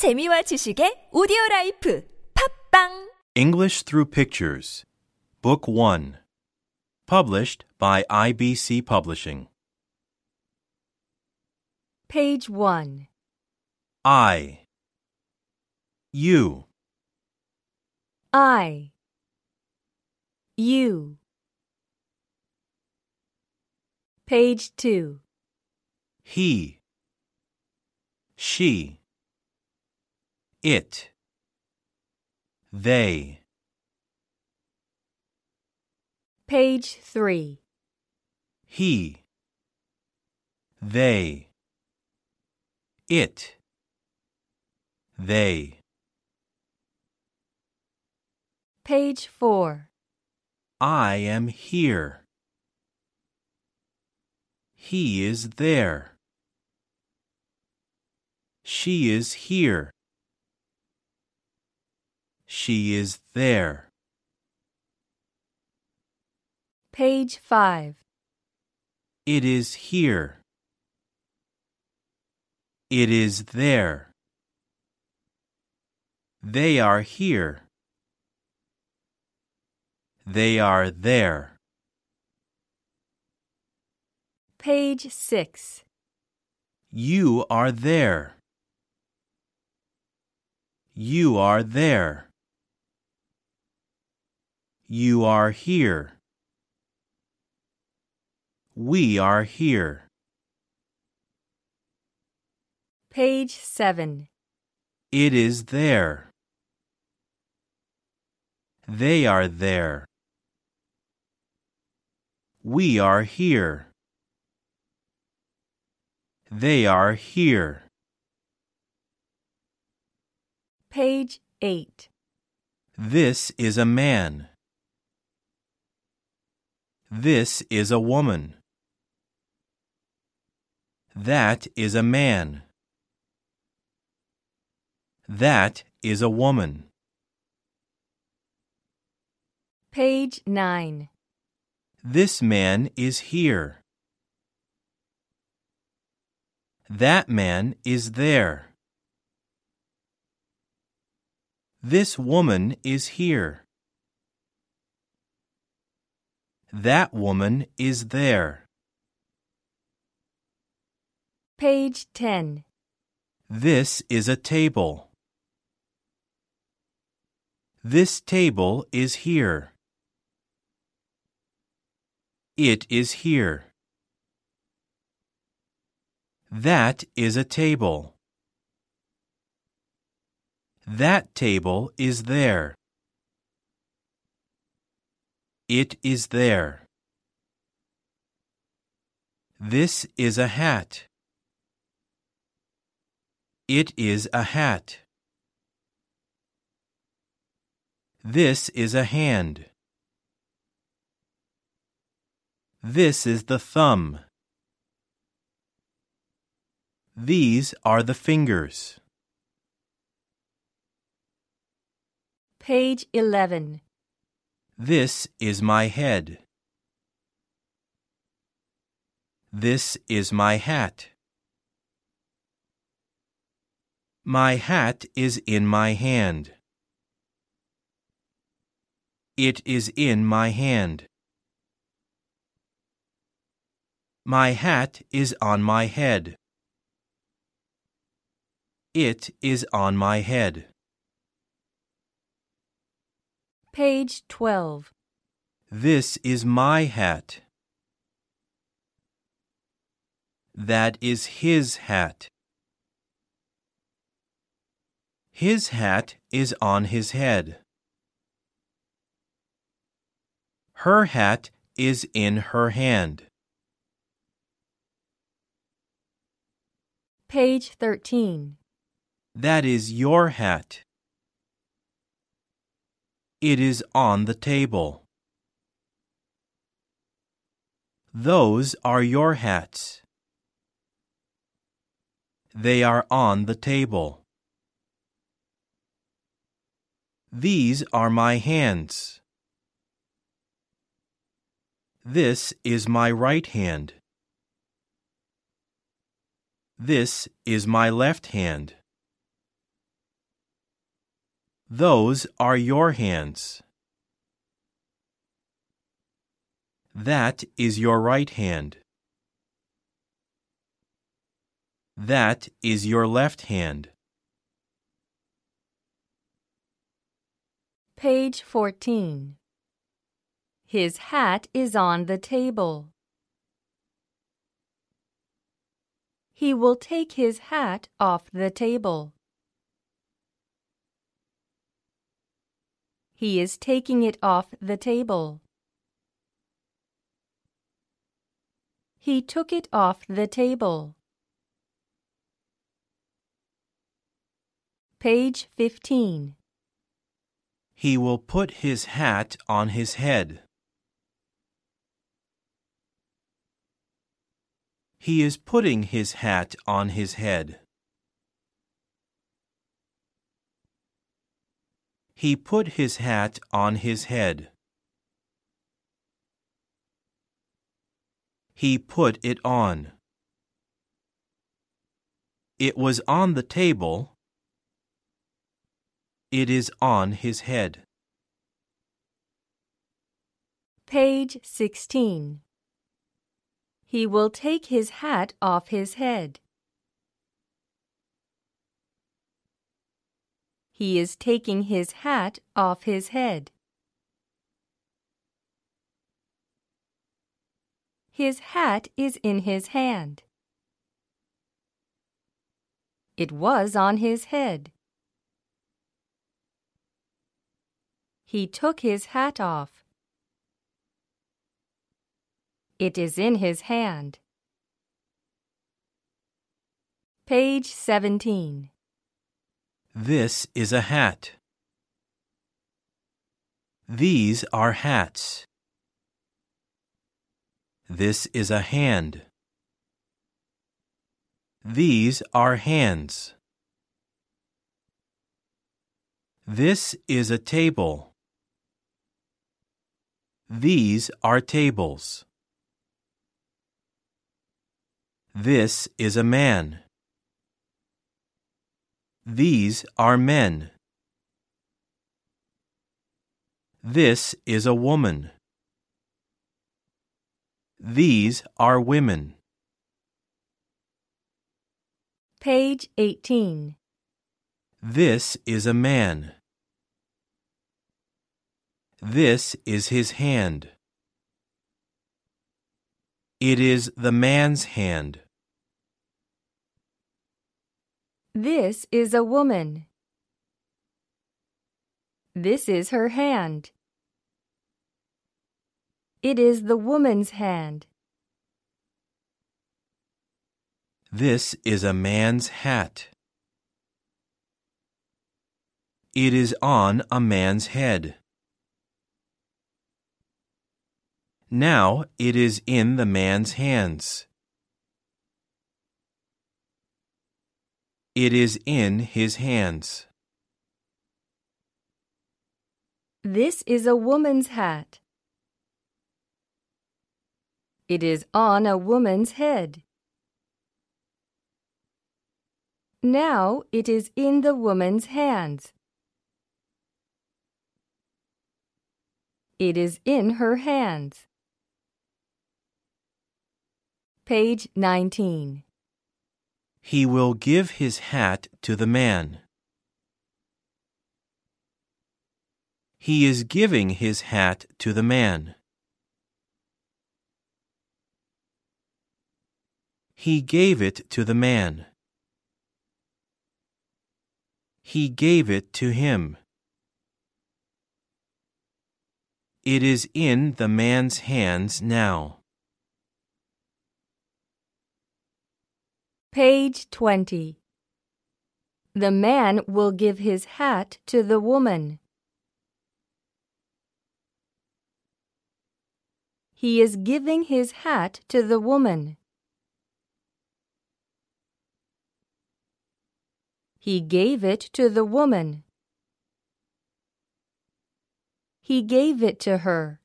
재미와 지식의 오디오 라이프. 팟빵! English Through Pictures. Book 1 Published by IBC Publishing. Page 1 I. U I. U Page 2 He. She. It. They. Page 3. He. They. It. They. Page 4. I am here. He is there. She is here. She is there. Page 5. It is here. It is there. They are here. They are there. Page 6. You are there. You are there. You are here. We are here. Page 7. It is there. They are there. We are here. They are here. Page 8. This is a man. This is a woman. That is a man. That is a woman. Page 9. This man is here. That man is there. This woman is here. That woman is there. Page 10. This is a table. This table is here. It is here. That is a table. That table is there. It is there. This is a hat. It is a hat. This is a hand. This is the thumb. These are the fingers. Page 11. This is my head. This is my hat. My hat is in my hand. It is in my hand. My hat is on my head. It is on my head. Page 12. This is my hat. That is his hat. His hat is on his head. Her hat is in her hand. Page 13. That is your hat. It is on the table. Those are your hats. They are on the table. These are my hands. This is my right hand. This is my left hand. Those are your hands. That is your right hand. That is your left hand. Page 14. His hat is on the table. He will take his hat off the table. He is taking it off the table. He took it off the table. Page 15. He will put his hat on his head. He is putting his hat on his head. He put his hat on his head. He put it on. It was on the table. It is on his head. Page 16. He will take his hat off his head. He is taking his hat off his head. His hat is in his hand. It was on his head. He took his hat off. It is in his hand. Page 17. This is a hat. These are hats. This is a hand. These are hands. This is a table. These are tables. This is a man. These are men. This is a woman. These are women. Page 18. This is a man. This is his hand. It is the man's hand. This is a woman. This is her hand. It is the woman's hand. This is a man's hat. It is on a man's head. Now it is in the man's hands. It is in his hands. This is a woman's hat. It is on a woman's head. Now it is in the woman's hands. It is in her hands. Page 19. He will give his hat to the man. He is giving his hat to the man. He gave it to the man. He gave it to him. It is in the man's hands now. Page 20. The man will give his hat to the woman. He is giving his hat to the woman. He gave it to the woman. He gave it to her.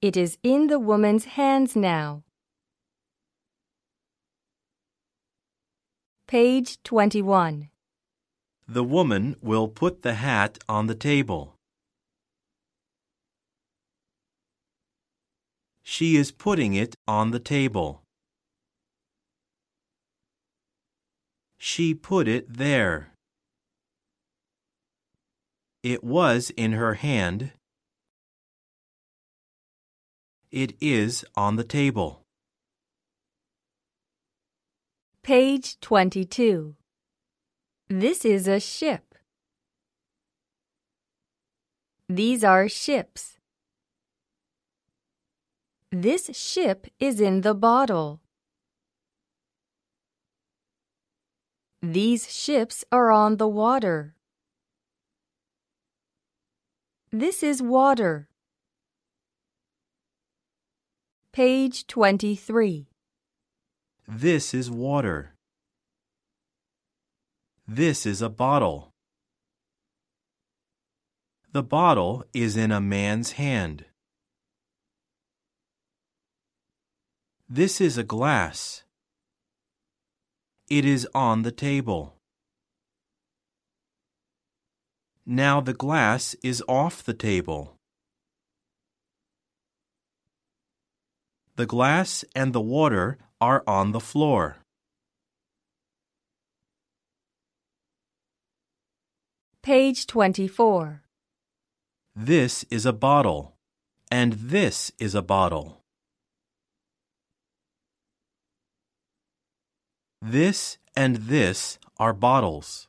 It is in the woman's hands now. Page 21. The woman will put the hat on the table. She is putting it on the table. She put it there. It was in her hand. It is on the table. Page 22. This is a ship. These are ships. This ship is in the bottle. These ships are on the water. This is water. Page 23. This is water. This is a bottle. The bottle is in a man's hand. This is a glass. It is on the table. Now the glass is off the table. The glass and the water are on the floor. Page 24. This is a bottle, and this is a bottle. This and this are bottles.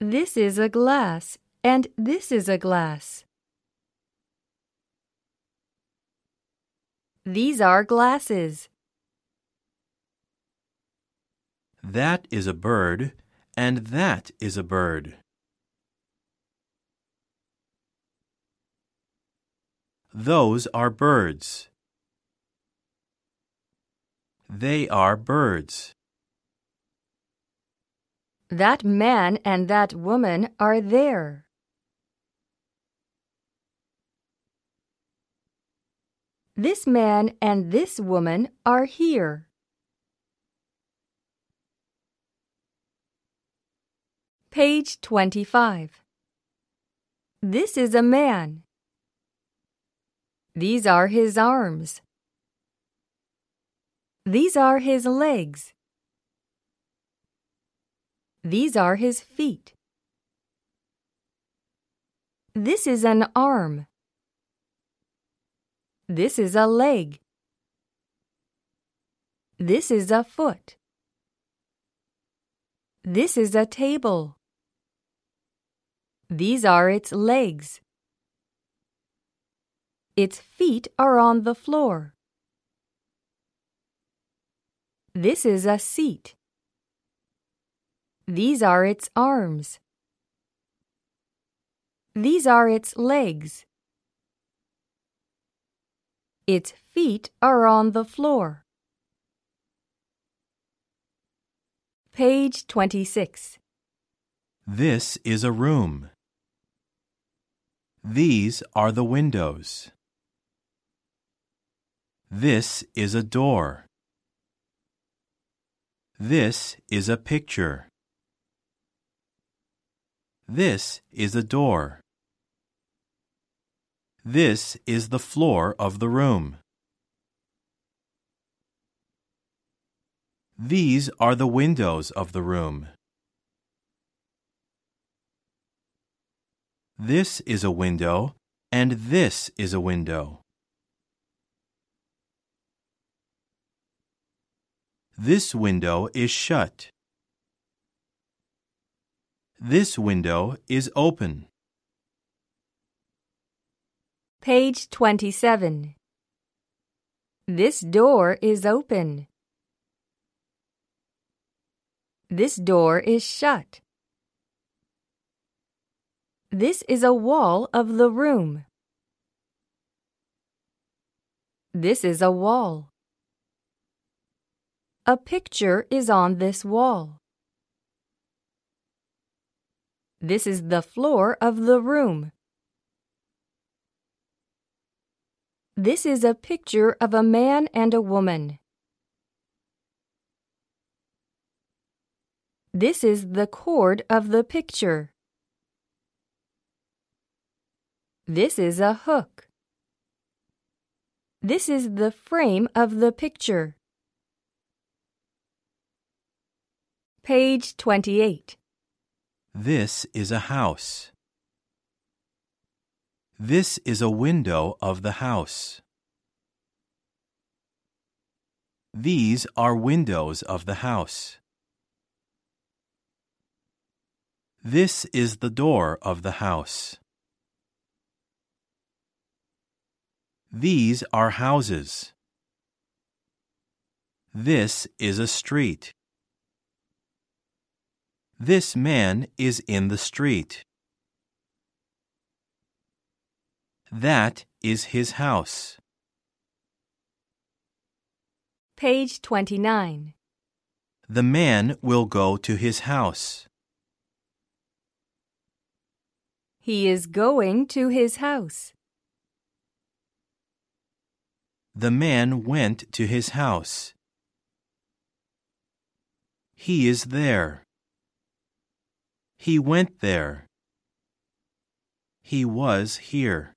This is a glass, and this is a glass. These are glasses. That is a bird, and that is a bird. Those are birds. They are birds. That man and that woman are there. This man and this woman are here. Page 25. This is a man. These are his arms. These are his legs. These are his feet. This is an arm. This is a leg. This is a foot. This is a table. These are its legs. Its feet are on the floor. This is a seat. These are its arms. These are its legs. Its feet are on the floor. Page 26. This is a room. These are the windows. This is a door. This is a picture. This is a door. This is the floor of the room. These are the windows of the room. This is a window, and this is a window. This window is shut. This window is open. Page 27. This door is open. This door is shut. This is a wall of the room. This is a wall. A picture is on this wall. This is the floor of the room. This is a picture of a man and a woman. This is the cord of the picture. This is a hook. This is the frame of the picture. Page 28. This is a house. This is a window of the house. These are windows of the house. This is the door of the house. These are houses. This is a street. This man is in the street. That is his house. Page 29. The man will go to his house. He is going to his house. The man went to his house. He is there. He went there. He was here.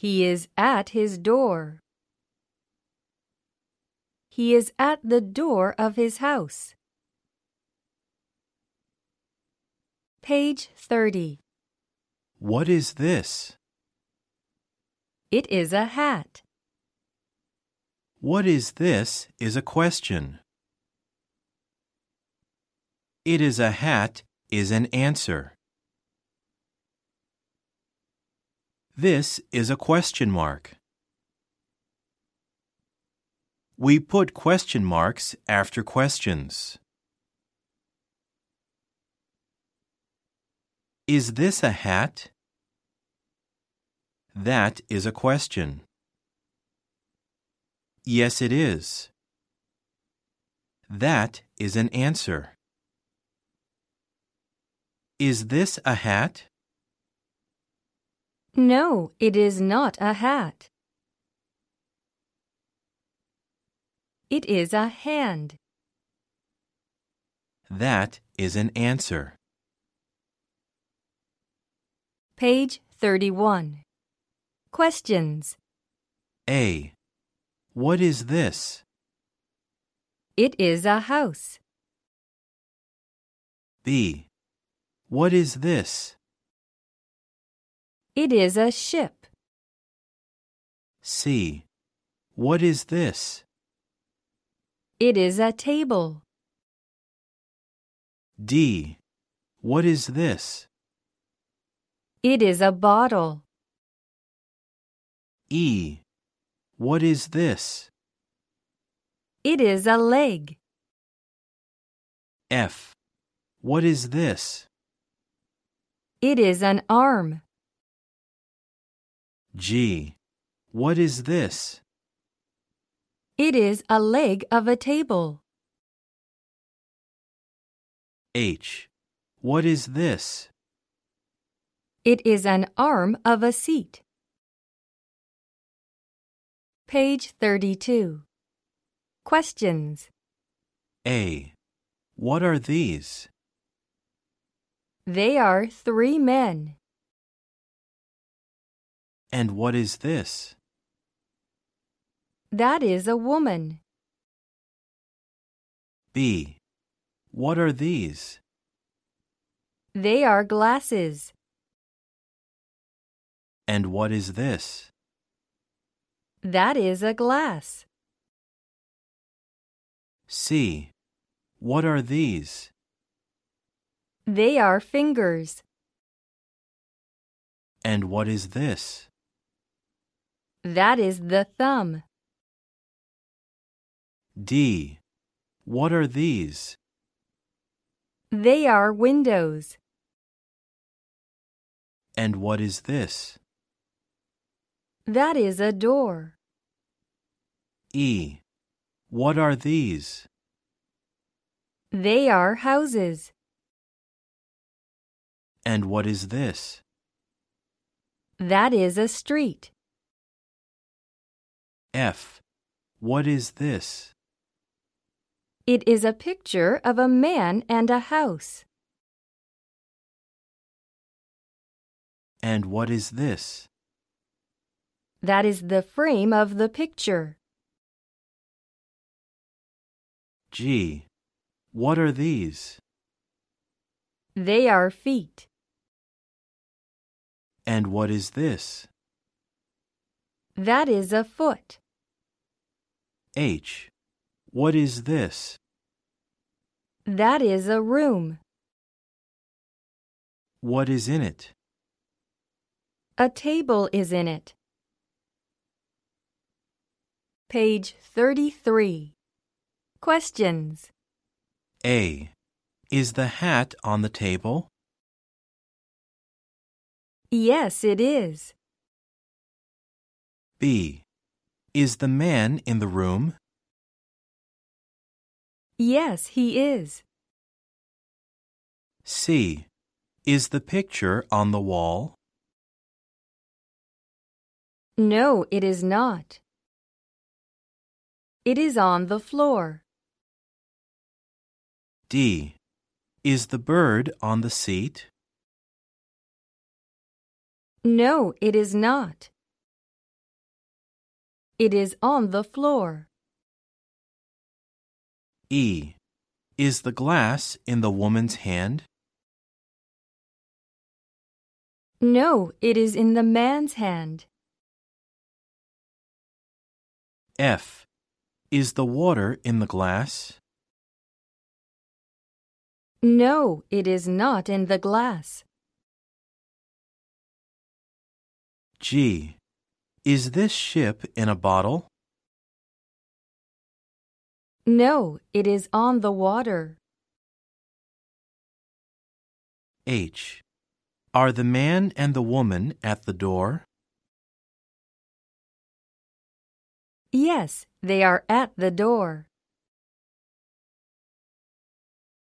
He is at his door. He is at the door of his house. Page 30. What is this? It is a hat. What is this is a question. It is a hat is an answer. This is a question mark. We put question marks after questions. Is this a hat? That is a question. Yes, it is. That is an answer. Is this a hat? No, it is not a hat. It is a hand. That is an answer. Page 31. Questions. A. What is this? It is a house. B. What is this? It is a ship. C. What is this? It is a table. D. What is this? It is a bottle. E. What is this? It is a leg. F. What is this? It is an arm. G. What is this? It is a leg of a table. H. What is this? It is an arm of a seat. Page 32. Questions. A. What are these? They are three men. And what is this? That is a woman. B. What are these? They are glasses. And what is this? That is a glass. C. What are these? They are fingers. And what is this? That is the thumb. D. What are these? They are windows. And what is this? That is a door. E. What are these? They are houses. And what is this? That is a street. F. What is this? It is a picture of a man and a house. And what is this? That is the frame of the picture. G. what are these? They are feet. And what is this? That is a foot. H. What is this? That is a room. What is in it? A table is in it. Page 33. Questions. A. Is the hat on the table? Yes, it is. B. Is the man in the room? Yes, he is. C. Is the picture on the wall? No, it is not. It is on the floor. D. Is the bird on the seat? No, it is not. It is on the floor. E. Is the glass in the woman's hand? No, it is in the man's hand. F. Is the water in the glass? No, it is not in the glass. G. Is this ship in a bottle? No, it is on the water. H. Are the man and the woman at the door? Yes, they are at the door.